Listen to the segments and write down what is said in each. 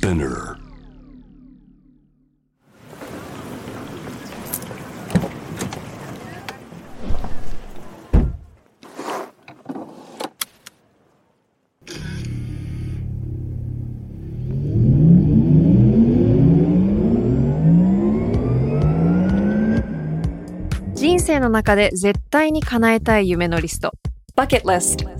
Spinner. 人生の中で絶対に叶えたい夢のリスト Bucket List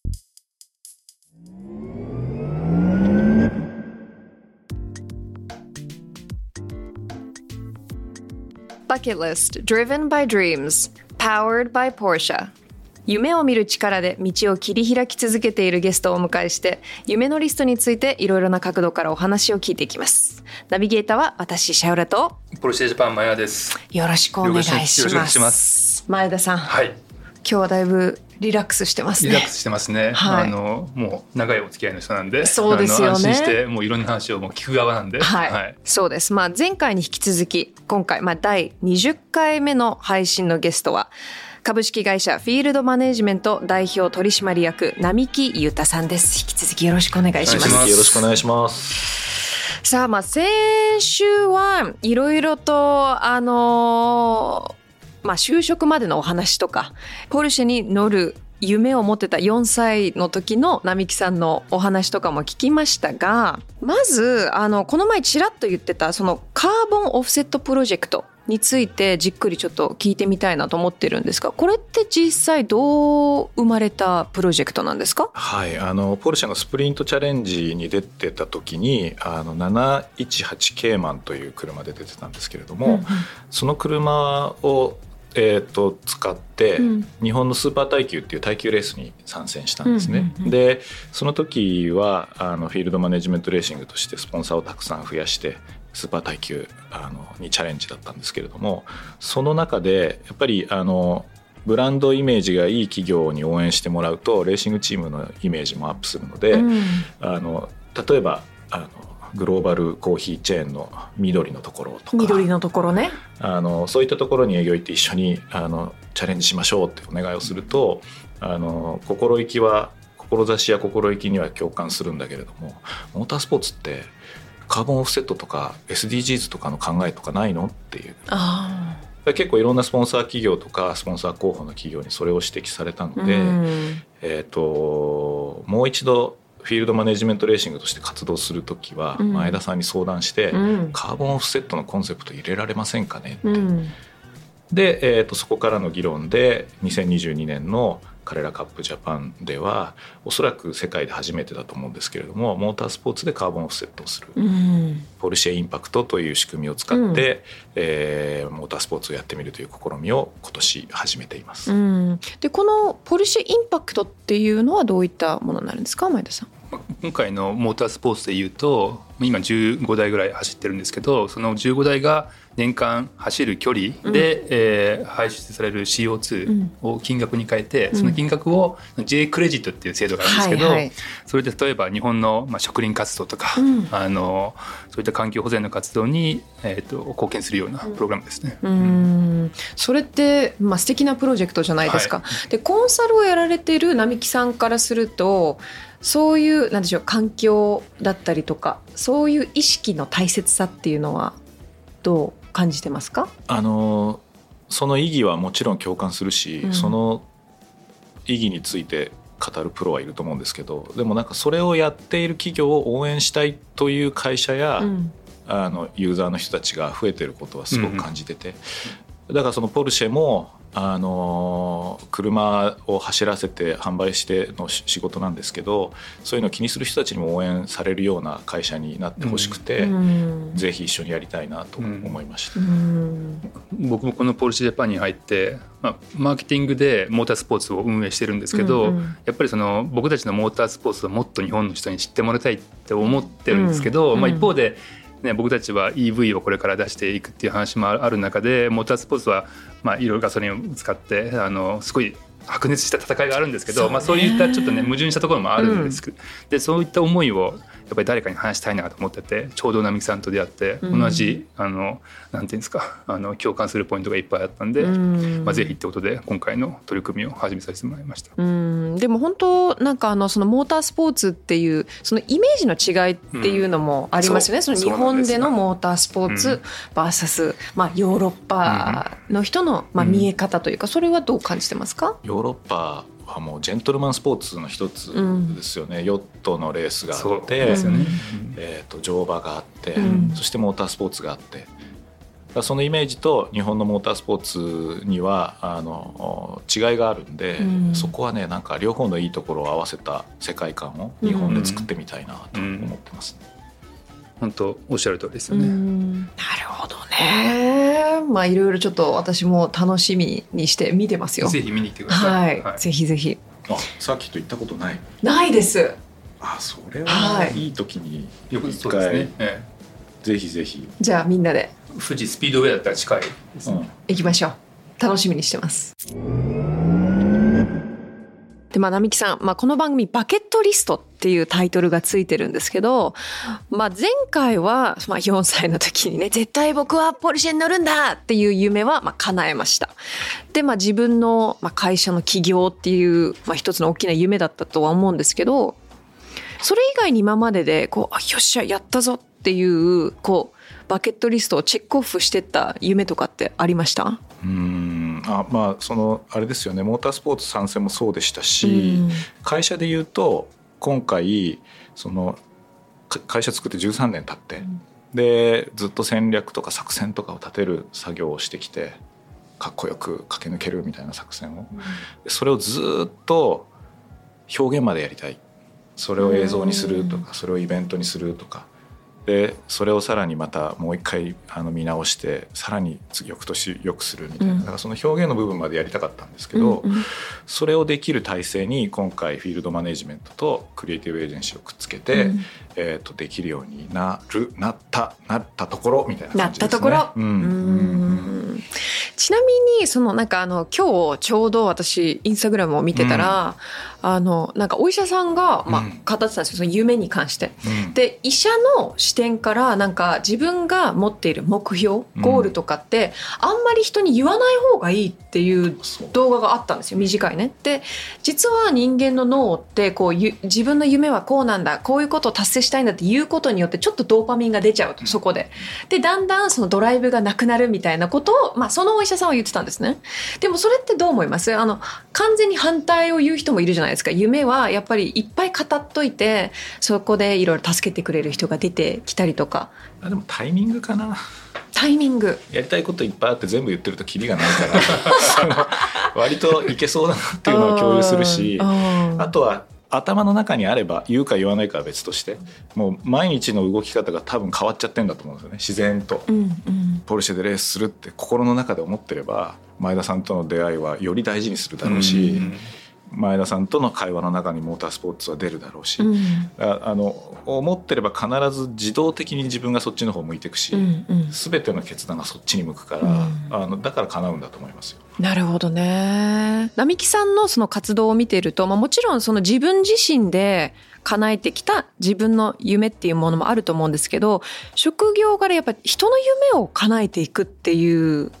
バケットリスト Driven by Dreams Powered by Porsche 夢を見る力で道を切り開き続けているゲストをお迎えして夢のリストについていろいろな角度からお話を聞いていきますナビゲーターは私シャウラとポルシェジャパン前田です。よろしくお願いします前田さん、はい。今日はだいぶリラックスしてますねリラックスしてますね。はいあのもう長いお付き合いの人なんで、そうですよね安心してもういろんな話をもう聞く側なんで、はい、そうです。まあ前回に引き続き今回まあ第20回目の配信のゲストは株式会社フィールドマネジメント代表取締役並木裕太さんです。引き続きよろしくお願いします。お願いしますよろしくお願いします。さあまあ先週はいろいろとあのーまあ就職までのお話とかポルシェに乗る夢を持ってた4歳の時の並木さんのお話とかも聞きましたがまずあのこの前ちらっと言ってたそのカーボンオフセットプロジェクトについてじっくりちょっと聞いてみたいなと思ってるんですがこれって実際どう生まれたプロジェクトなんですか？はい、あのポルシェのスプリントチャレンジに出てた時にあの718ケーマンという車で出てたんですけれども、うんうん。その車をえー、と使って、うん。日本のスーパー耐久っていう耐久レースに参戦したんですね。うんうんうんでその時はあのフィールドマネジメントレーシングとしてスポンサーをたくさん増やしてスーパー耐久あのにチャレンジだったんですけれどもその中でやっぱりあのブランドイメージがいい企業に応援してもらうとレーシングチームのイメージもアップするので、うん。あの例えばあのグローバルコーヒーチェーンの緑のところとか緑のところね。あのそういったところに営業行って一緒にあのチャレンジしましょうってお願いをするとあの心意気は志や心意気には共感するんだけれどもモータースポーツってカーボンオフセットとか SDGs とかの考えとかないのっていうあ結構いろんなスポンサー企業とかスポンサー候補の企業にそれを指摘されたのあ。で、うんえー、ともう一度フィールドマネジメントレーシングとして活動する時はうん。前田さんに相談して、うん。カーボンオフセットのコンセプト入れられませんかねって、うん。で、えー、とそこからの議論で2022年の彼らカップジャパンではおそらく世界で初めてだと思うんですけれどもモータースポーツでカーボンオフセットをする、うんポルシェインパクトという仕組みを使って、えーモータースポーツをやってみるという試みを今年始めています。うん、でこのポルシェインパクトっていうのはどういったものになるんですか前田さん。今回のモータースポーツでいうと今15台ぐらい走ってるんですけどその15台が年間走る距離で、えー排出される CO2 を金額に変えて、うん。その金額を J クレジットっていう制度があるんですけど、はいはい。それで例えば日本の、まあ、植林活動とか、うん。あのそういった環境保全の活動に、えー、と貢献するようなプログラムですね。うん。それって、まあ、素敵なプロジェクトじゃないですか。はでコンサルをやられている並木さんからするとそういうなんでしょう環境だったりとかそういう意識の大切さっていうのはどう感じてますか？あのその意義はもちろん共感するし、うん。その意義について語るプロはいると思うんですけどでもなんかそれをやっている企業を応援したいという会社や、うん。あのユーザーの人たちが増えてることはすごく感じてて、だからそのポルシェもあの車を走らせて販売しての仕仕事なんですけどそういうのを気にする人たちにも応援されるような会社になってほしくて、うん。ぜひ一緒にやりたいなと思いました。うん。僕もこのポルシェジャパンに入って、まあ、マーケティングでモータースポーツを運営してるんですけど、うんうん。やっぱりその僕たちのモータースポーツをもっと日本の人に知ってもらいたいって思ってるんですけど、うん。まあ、一方でね、僕たちは EV をこれから出していくっていう話もある中でモータースポーツは、まあ、いろいろガソリンを使ってあのすごい白熱した戦いがあるんですけどそう,、まあ、そういったちょっとね矛盾したところもあるんです、うん、でそういった思いをやっぱり誰かに話したいなと思っててちょうど並木さんと出会って、同じあのなんていうんですかあの共感するポイントがいっぱいあったんで、まあ、ぜひってことで今回の取り組みを始めさせてもらいました。うん。でも本当なんかあのそのモータースポーツっていうそのイメージの違いっていうのもありますよね、うん、その日本でのモータースポーツ VS、まあ、ヨーロッパの人の、まあ、見え方というかそれはどう感じてますか？ヨーロッパはもうジェントルマンスポーツの一つですよね、うん、ヨットのレースがあって、ね、えーと、乗馬があって、うん、そしてモータースポーツがあって。そのイメージと日本のモータースポーツにはあの違いがあるんで、うん、そこはねなんか両方のいいところを合わせた世界観を日本で作ってみたいなと思ってます、ね、本当おっしゃる通りですよね。なるほどね。まあいろいろちょっと私も楽しみにして見てますよ。ぜひ見に行ってください。はい、はい、ぜひぜひ。あ、さっきと行ったことない。ないです。あ、それはいい時に一回、はいねええ、ぜひぜひ。じゃあみんなで。富士スピードウェイだったら近いですね。うん、行きましょう。楽しみにしてます。で、まあ、並木さん、まあ、この番組、バケットリストっていうタイトルがついてるんですけど、まあ、前回は、まあ、4歳の時にね、絶対僕はポルシェに乗るんだっていう夢は、まあ、叶えました。で、まあ、自分の、まあ、会社の起業っていう、まあ、一つの大きな夢だったとは思うんですけど、それ以外に今までで、こう、あ、よっしゃ、やったぞっていう、こう、バケットリストをチェックオフしてった夢とかってありました？うんあまあそのあれですよね。モータースポーツ参戦もそうでしたし、会社で言うと今回その会社作って13年経って、うん、でずっと戦略とか作戦とかを立てる作業をしてきてかっこよく駆け抜けるみたいな作戦を、うん、それをずっと表現までやりたい。それを映像にするとか、それをイベントにするとかでそれをさらにまたもう一回あの見直してさらに翌年よくするみたいな、だからその表現の部分までやりたかったんですけど、うんうん、それをできる体制に今回フィールドマネジメントとクリエイティブエージェンシーをくっつけて、うん、えー、とできるようになるなったなったところみたいな感じですね。なったところ、うん。うん。ちなみにそのなんかあの今日ちょうど私インスタグラムを見てたら、あのなんかお医者さんが、まあ、語ってたんですよその夢に関して。で医者の視点からなんか自分が持っている目標ゴールとかって、あんまり人に言わない方がいいっていう動画があったんですよ短いね。で実は人間の脳ってこう自分の夢はこうなんだこういうことを達成したいんだっていうことによってちょっとドーパミンが出ちゃうとそこで。でだんだんそのドライブがなくなるみたいなことを、まあ、そのお医者さんは言ってたんですね。でもそれってどう思います？あの完全に反対を言う人もいるじゃないですか。夢はやっぱりいっぱい語っといてそこでいろいろ助けてくれる人が出てきたりとか。あでもタイミングかな。タイミング。やりたいこといっぱいあって全部言ってるとキリがないから。割といけそうだなっていうのを共有するしあとは頭の中にあれば言うか言わないかは別としてもう毎日の動き方が多分変わっちゃってんだと思うんですよね。自然と、うんうん、ポルシェでレースするって心の中で思ってれば前田さんとの出会いはより大事にするだろうし、うんうん前田さんとの会話の中にモータースポーツは出るだろうし、うん、あの思ってれば必ず自動的に自分がそっちの方向いていくし、うんうん、全ての決断がそっちに向くから、うん、あのだから叶うんだと思いますよ。なるほどね。並木さんのその活動を見ていると、まあ、もちろんその自分自身で叶えてきた自分の夢っていうものもあると思うんですけど職業からやっぱり人の夢を叶えていくっていう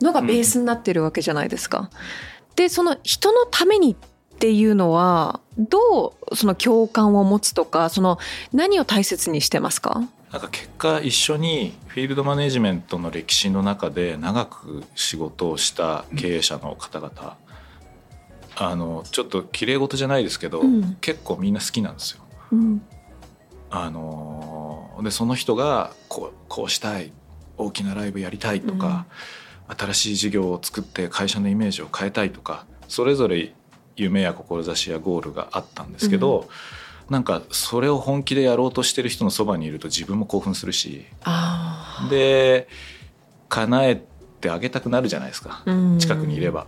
のがベースになってるわけじゃないですか。うんでその人のためにっていうのはどうその共感を持つとかその何を大切にしてますか？なんか結果一緒にフィールドマネジメントの歴史の中で長く仕事をした経営者の方々、うん、あのちょっと綺麗事じゃないですけど、うん、結構みんな好きなんですよ。うん、あのでその人がこうこうしたい大きなライブやりたいとか、新しい事業を作って会社のイメージを変えたいとかそれぞれ夢や志やゴールがあったんですけど、うん、なんかそれを本気でやろうとしてる人のそばにいると自分も興奮するし。で叶えてあげたくなるじゃないですか、近くにいれば。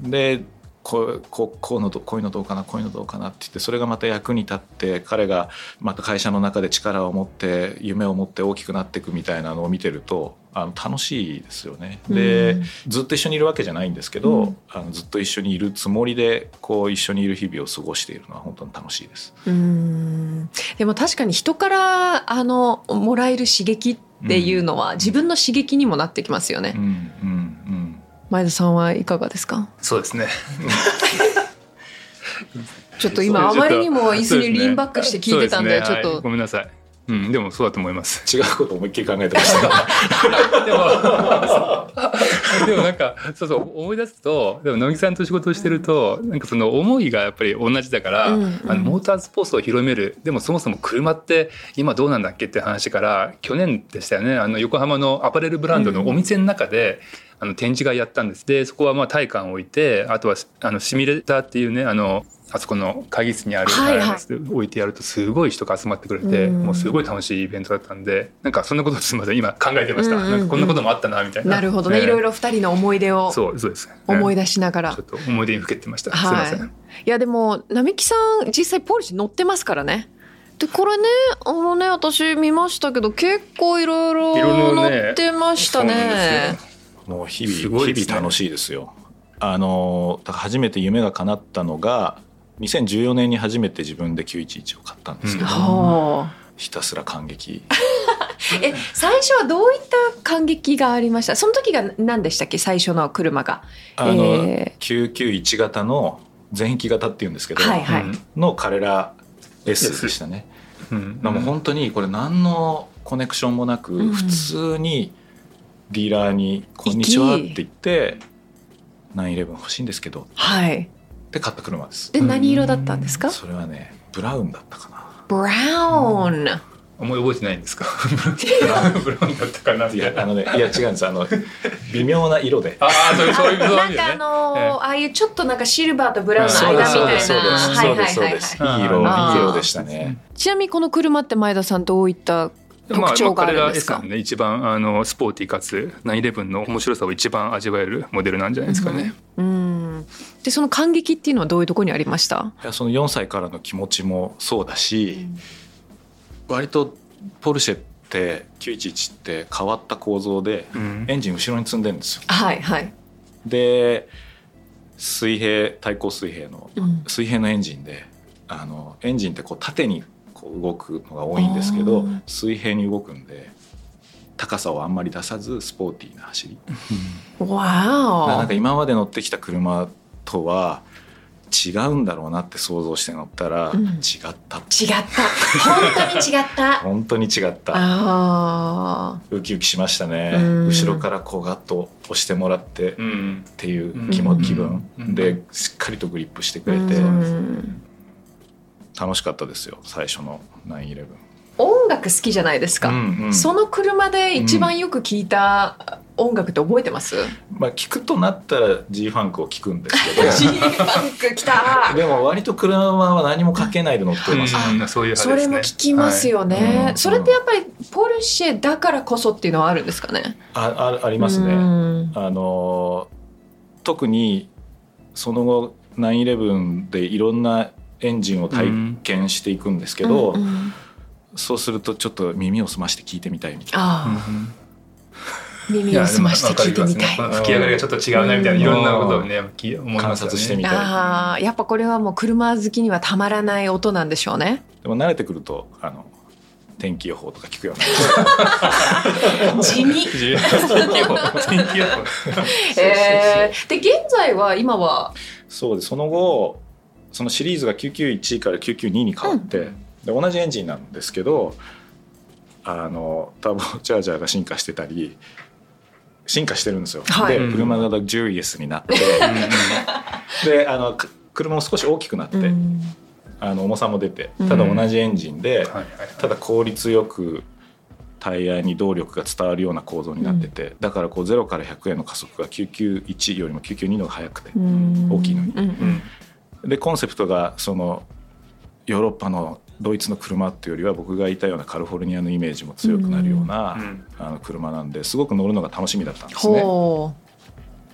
でこうこうのこういうのどうかなこういうのどうかなって言ってそれがまた役に立って彼がまた会社の中で力を持って夢を持って大きくなっていくみたいなのを見てるとあの楽しいですよね。で、ずっと一緒にいるわけじゃないんですけど、うん、あのずっと一緒にいるつもりでこう一緒にいる日々を過ごしているのは本当に楽しいです。うんでも確かに人からあのもらえる刺激っていうのは、自分の刺激にもなってきますよね。うんうんうん前田さんはいかがですか？そうですね。ちょっと今あまりにも椅子にリンバックして聞いてたんで、ね、ちょっと、はい、ごめんなさい。うん、でもそうだと思います。違うこと思いっきり考えてました。でも、でもなんか、そうそう、思い出すと、でも乃木さんと仕事をしてると、なんかその思いがやっぱり同じだから、うんうん、あのモータースポーツを広める、でもそもそも車って今どうなんだっけって話から、去年でしたよね、あの横浜のアパレルブランドのお店の中で、うんあの展示会やったんです。でそこはまあ体感を置いてあとはあのシミュレーターっていうねあのあそこの会議室にあるはいはい、置いてやるとすごい人が集まってくれて、うん、もうすごい楽しいイベントだったんでなんかそんなことすみません。今考えてました、うん。うんうん、なんかこんなこともあったなみたいな。なるほどね、ねいろいろ二人の思い出をそうそうです、思い出しながら、ちょっと思い出にふけてました、はい、すみません。い。やでも並木さん実際ポルシェ乗ってますからね。でこれねあのね私見ましたけど結構いろいろ乗ってましたねもう日々、ね、日々楽しいですよ。あの初めて夢が叶ったのが2014年に初めて自分で911を買ったんですけど、うん、ひたすら感激。え最初はどういった感激がありました？その時が何でしたっけ？最初の車が。あの、えー、991型の全域型っていうんですけど、はいはい、の彼ら S でしたね、うん、も本当にこれ何のコネクションもなく、普通にディーラーに「こんにちは」って言って「911欲しいんですけど」はい。で買った車です。で何色だったんですか？それはねブラウンだったかな。ブラウン、思い覚えてないんですか？ブラウンだったかないやあのねいや違うんですあの微妙な色で。ああそうそういう色なんかあのああいうちょっとなんかシルバーとブラウンの間みたいな。そうですそうです。そうですいい色いい色でしたね。ちなみにこの車って前田さんどういった特徴があるんですか、まあ、彼ら S さんね一番あのスポーティーかつ911の面白さを一番味わえるモデルなんじゃないですかね。うん、うんでその感激っていうのはどういうところにありました？いやその4歳からの気持ちもそうだし、うん、割とポルシェって911って変わった構造で、うん、エンジン後ろに積んでるんですよ。はいはい、で水平対向水平の、水平のエンジンであのエンジンってこう縦にこう動くのが多いんですけど水平に動くんで高さをあんまり出さずスポーティーな走り。わなんか今まで乗ってきた車とは違うんだろうなって想像して乗ったら、違った違った。本当に違った。本当に違った。ウキウキしましたね。後ろからこうガッと押してもらってっていう気も気分。でしっかりとグリップしてくれて楽しかったですよ最初の911音楽好きじゃないですか、うんうん、その車で一番よく聞いた音楽って覚えてます、うん、まあ聞くとなったら G ファンクを聞くんですけど。G ファンクきた。でも割と車は何もかけないで乗ってます、うん、そういう、ね、それも聞きますよね、はい、それってやっぱりポルシェだからこそっていうのはあるんですかね？ああありますね、あの特にその後911でいろんなエンジンを体験していくんですけど、うんうん、そうするとちょっと耳を澄まして聞いてみたいみたいな。耳を澄まして聞いてみたい。いね、吹き上がりがちょっと違うなみたいな、いろんなことをね、思います、ね、観察してみたい。ああ、やっぱこれはもう車好きにはたまらない音なんでしょうね。でも慣れてくると、あの。天気予報とか聞くような地味。天気予報天気予報。えー、で現在は今は？そうでその後そのシリーズが991から992に変わって、うん、で同じエンジンなんですけどあのターボチャージャーが進化してたり進化してるんですよ。はい、で車がジュリエスになってであの車も少し大きくなって、うん、あの重さも出てただ同じエンジンで、うん、ただ効率よくタイヤに動力が伝わるような構造になってて、うん、だからこう0から100への加速が991よりも992の方が速くて大きいのに。でコンセプトがそのヨーロッパのドイツの車っていうよりは僕がいたようなカリフォルニアのイメージも強くなるような、うん、あの車なんですごく乗るのが楽しみだったんですね。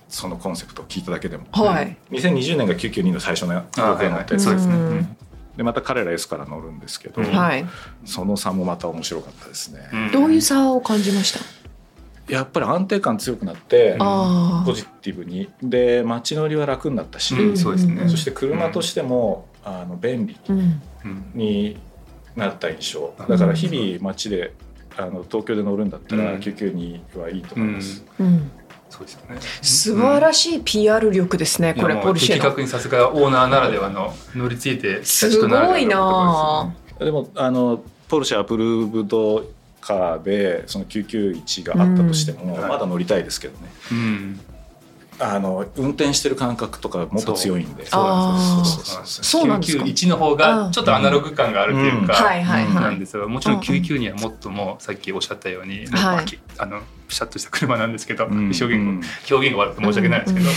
そのコンセプトを聞いただけでも、はい、2020年が992の最初の僕が乗ったやつですね、でまた彼ら S から乗るんですけど、はい、その差もまた面白かったですね、どういう差を感じました？やっぱり安定感強くなってポジティブに。で街乗りは楽になったし、うん、そうですね、そして車としても、あの便利になった印象。だから日々街であの東京で乗るんだったら992はいいと思います。うん。そうですよね。素晴らしい PR 力ですね、これポルシェ的確にさすがオーナーならではの乗り継いですごいな。でもあのポルシェアプルーブドカーでその991があったとしても、まだ乗りたいですけどね。うん。あの運転してる感覚とかもっと強いんで。そうなんです991の方がちょっとアナログ感があるっていうかなんですがもちろん99にはもっともさっきおっしゃったように、はい、あのピシャッとした車なんですけど、表現表現が悪くて申し訳ないですけど。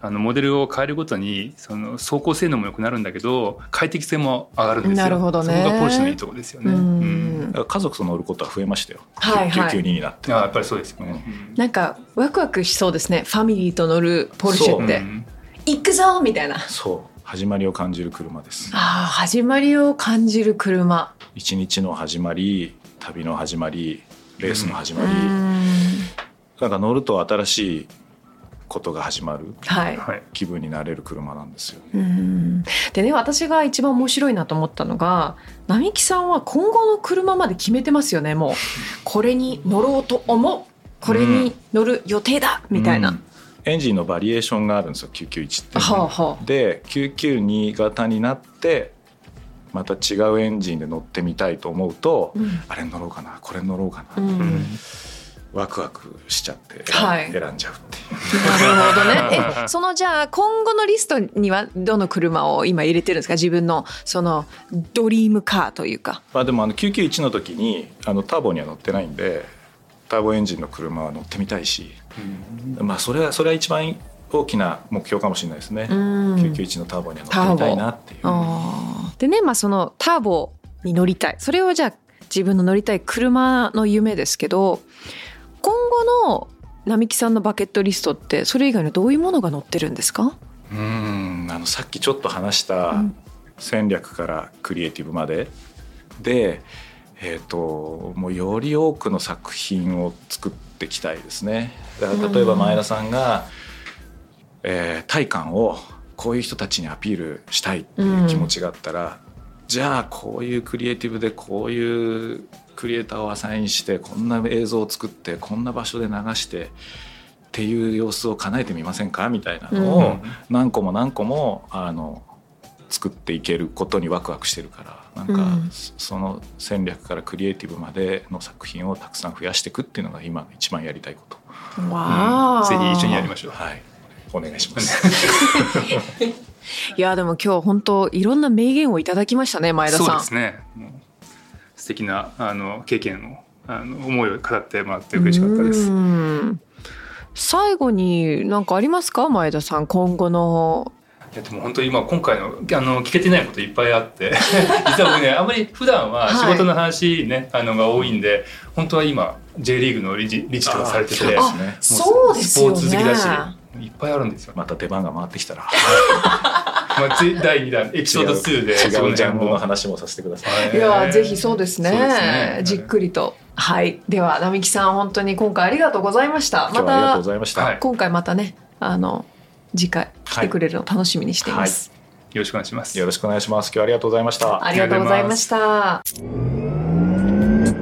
あのモデルを変えるごとにその走行性能も良くなるんだけど快適性も上がるんですよ。なるほどね。そこがポルシェのいいところですよね。うん家族と乗ることは増えましたよ。はいはい。992になって。あやっぱりそうですよね、うん。なんかワクワクしそうですね。ファミリーと乗るポルシェって。行くぞみたいな。そう始まりを感じる車です。ああ始まりを感じる車。一日の始まり、旅の始まり、レースの始まり。なんか乗ると新しいことが始まる、はい、気分になれる車なんですよね。でね私が一番面白いなと思ったのが並木さんは今後の車まで決めてますよねもう。これに乗ろうと思う。これに乗る予定だ、みたいな。エンジンのバリエーションがあるんですよ991って、はあはあ、で992型になってまた違うエンジンで乗ってみたいと思うと、うん、あれ乗ろうかなこれ乗ろうかな、うんワクワクしちゃって選んじゃうっていう。なるほどね。そのじゃあ今後のリストにはどの車を今入れてるんですか？自分のそのドリームカーというか。まあでもあの991の時にあのターボには乗ってないんでターボエンジンの車は乗ってみたいし、うん、まあそれはそれは一番大きな目標かもしれないですね。991のターボには乗ってみたいなっていう。でねまあそのターボに乗りたいそれをじゃあ自分の乗りたい車の夢ですけど今後の並木さんのバケットリストってそれ以外のどういうものが載ってるんですか？うんあのさっきちょっと話した戦略からクリエイティブまで、うん、で、えーと、もうより多くの作品を作っていきたいですね。だから例えば前田さんが、うん、えー、体感をこういう人たちにアピールしたいっていう気持ちがあったら、うん、じゃあこういうクリエイティブでこういうクリエイターをアサインしてこんな映像を作ってこんな場所で流してっていう様子を叶えてみませんか？みたいなのを何個も何個もあの作っていけることにワクワクしてるからなんかその戦略からクリエイティブまでの作品をたくさん増やしていくっていうのが今一番やりたいこと。わうん、ぜひ一緒にやりましょう。はい、お願いします。いやでも今日本当いろんな名言をいただきましたね前田さん。そうですね。素敵なあの経験をあの思いを語ってもらって嬉しかったです。最後に何かありますか？前田さん今後の。いやでも本当に今今回のあの聞けてないこといっぱいあって。実は僕ねあんまり普段は仕事の話ね、はい、あのが多いんで本当は今 J リーグの理事理事とかされてて、ね、そうですよね。スポーツ好きだしいっぱいあるんですよ。また出番が回ってきたら まあ、第2弾エピソード2で違うジャンルの話もさせてください。いやぜひそうですね、ね、じっくりと。はいでは並木さん本当に今回ありがとうございました。またありがとうございました。今回またねあの次回来てくれるの楽しみにしています、はいはい、よろしくお願いします。よろしくお願いします。今日はありがとうございました。ありがとうございました。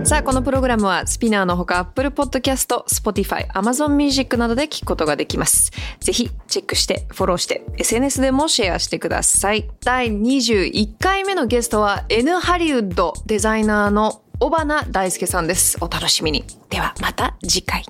さあこのプログラムはスピナーのほか Apple Podcast、Spotify、Amazon Music などで聞くことができます。ぜひチェックしてフォローして SNS でもシェアしてください。第21回目のゲストは N ハリウッドデザイナーの小花大輔さんです。お楽しみに。ではまた次回。